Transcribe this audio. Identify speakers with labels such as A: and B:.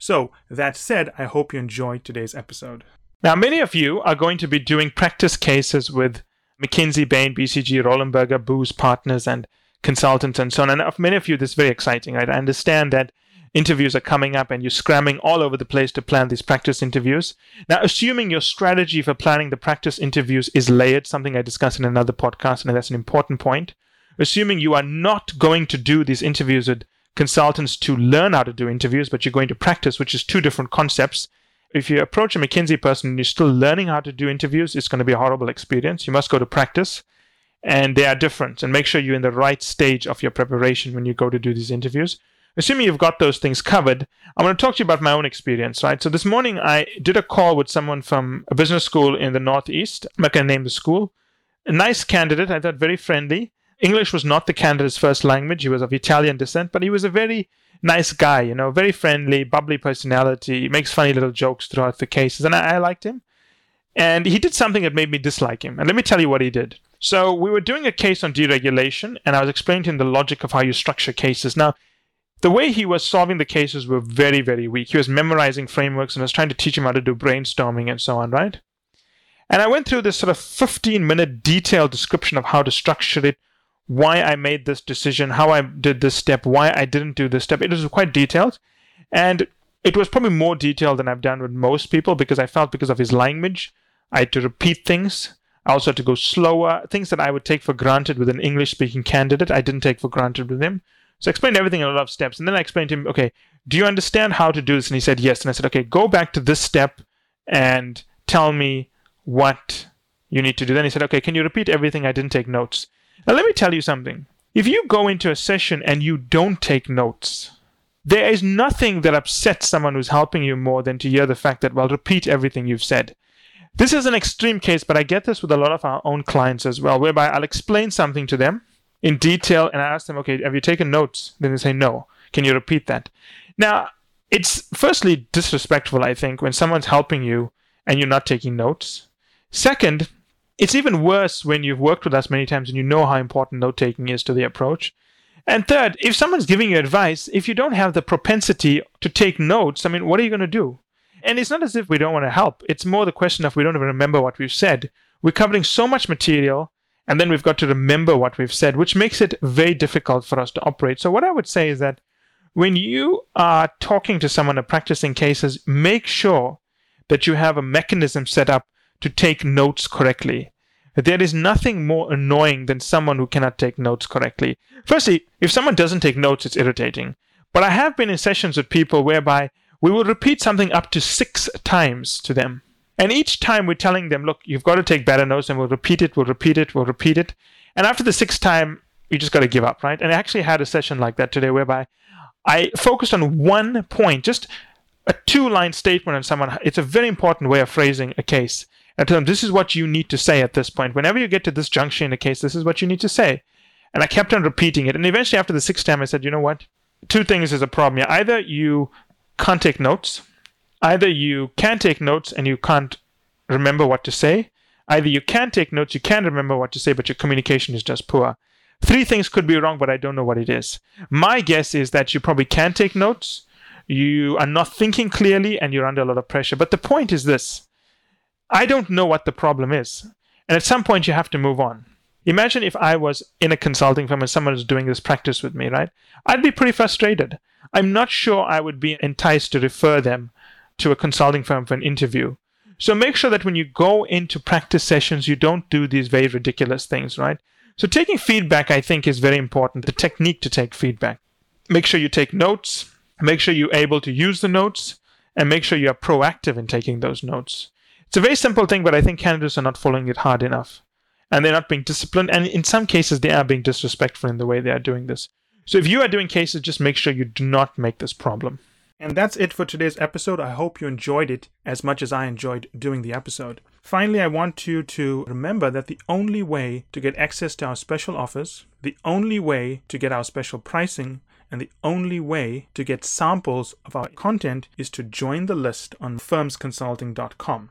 A: So, that said, I hope you enjoyed today's episode. Now, many of you are going to be doing practice cases with McKinsey, Bain, BCG, Roland Berger, Booz Partners, and consultants and so on. And for many of you, this is very exciting, right? I understand that interviews are coming up and you're scrambling all over the place to plan these practice interviews. Now, assuming your strategy for planning the practice interviews is layered, something I discussed in another podcast, and that's an important point. Assuming you are not going to do these interviews with consultants to learn how to do interviews, but you're going to practice, which is two different concepts. If you approach a McKinsey person and you're still learning how to do interviews, it's going to be a horrible experience. You must go to practice and they are different. And make sure you're in the right stage of your preparation when you go to do these interviews. Assuming you've got those things covered, I want to talk to you about my own experience, right? So this morning I did a call with someone from a business school in the Northeast. I'm not going to name the school. A nice candidate, I thought very friendly. English was not the candidate's first language. He was of Italian descent, but he was a very nice guy, you know, very friendly, bubbly personality, he makes funny little jokes throughout the cases, and I, I liked him. And he did something that made me dislike him. And let me tell you what he did. So we were doing a case on deregulation, and I was explaining to him the logic of how you structure cases. Now, the way he was solving the cases were very, very weak. He was memorizing frameworks, and I was trying to teach him how to do brainstorming and so on, right? And I went through this sort of 15 minute detailed description of how to structure it, why I made this decision, how I did this step, why I didn't do this step. It was quite detailed. And it was probably more detailed than I've done with most people because I felt because of his language, I had to repeat things. I also had to go slower. Things that I would take for granted with an English speaking candidate, I didn't take for granted with him. So I explained everything in a lot of steps. And then I explained to him, okay, do you understand how to do this? And he said, yes. And I said, okay, go back to this step and tell me what you need to do. Then he said, okay, can you repeat everything? I didn't take notes. Now, let me tell you something. If you go into a session and you don't take notes, there is nothing that upsets someone who's helping you more than to hear the fact that, well, repeat everything you've said. This is an extreme case, but I get this with a lot of our own clients as well, whereby I'll explain something to them in detail and I ask them, okay, have you taken notes? Then they say, no. Can you repeat that? Now, it's firstly disrespectful, I think, when someone's helping you and you're not taking notes. Second, it's even worse when you've worked with us many times and you know how important note taking is to the approach. And third, if someone's giving you advice, if you don't have the propensity to take notes, I mean, what are you going to do? And it's not as if we don't want to help. It's more the question of we don't even remember what we've said. We're covering so much material, and then we've got to remember what we've said, which makes it very difficult for us to operate. So, what I would say is that when you are talking to someone or practicing cases, make sure that you have a mechanism set up to take notes correctly. There is nothing more annoying than someone who cannot take notes correctly. Firstly, if someone doesn't take notes, it's irritating. But I have been in sessions with people whereby we will repeat something up to six times to them. And each time we're telling them, look, you've got to take better notes, and we'll repeat it, we'll repeat it, we'll repeat it. And after the sixth time, you just got to give up, right? And I actually had a session like that today whereby I focused on one point, just a two line statement on someone. It's a very important way of phrasing a case. And tell them, this is what you need to say at this point. Whenever you get to this junction in a case, this is what you need to say. And I kept on repeating it. And eventually, after the sixth time, I said, you know what? Two things is a problem here. Either you can't take notes. Either you can take notes and you can't remember what to say. Either you can take notes, you can remember what to say, but your communication is just poor. Three things could be wrong, but I don't know what it is. My guess is that you probably can take notes, you are not thinking clearly, and you're under a lot of pressure. But the point is this I don't know what the problem is. And at some point, you have to move on. Imagine if I was in a consulting firm and someone was doing this practice with me, right? I'd be pretty frustrated. I'm not sure I would be enticed to refer them to a consulting firm for an interview. So make sure that when you go into practice sessions, you don't do these very ridiculous things, right? So taking feedback, I think, is very important. The technique to take feedback. Make sure you take notes. Make sure you're able to use the notes and make sure you are proactive in taking those notes. It's a very simple thing, but I think candidates are not following it hard enough and they're not being disciplined. And in some cases, they are being disrespectful in the way they are doing this. So if you are doing cases, just make sure you do not make this problem. And that's it for today's episode. I hope you enjoyed it as much as I enjoyed doing the episode. Finally, I want you to remember that the only way to get access to our special offers, the only way to get our special pricing, and the only way to get samples of our content is to join the list on firmsconsulting.com.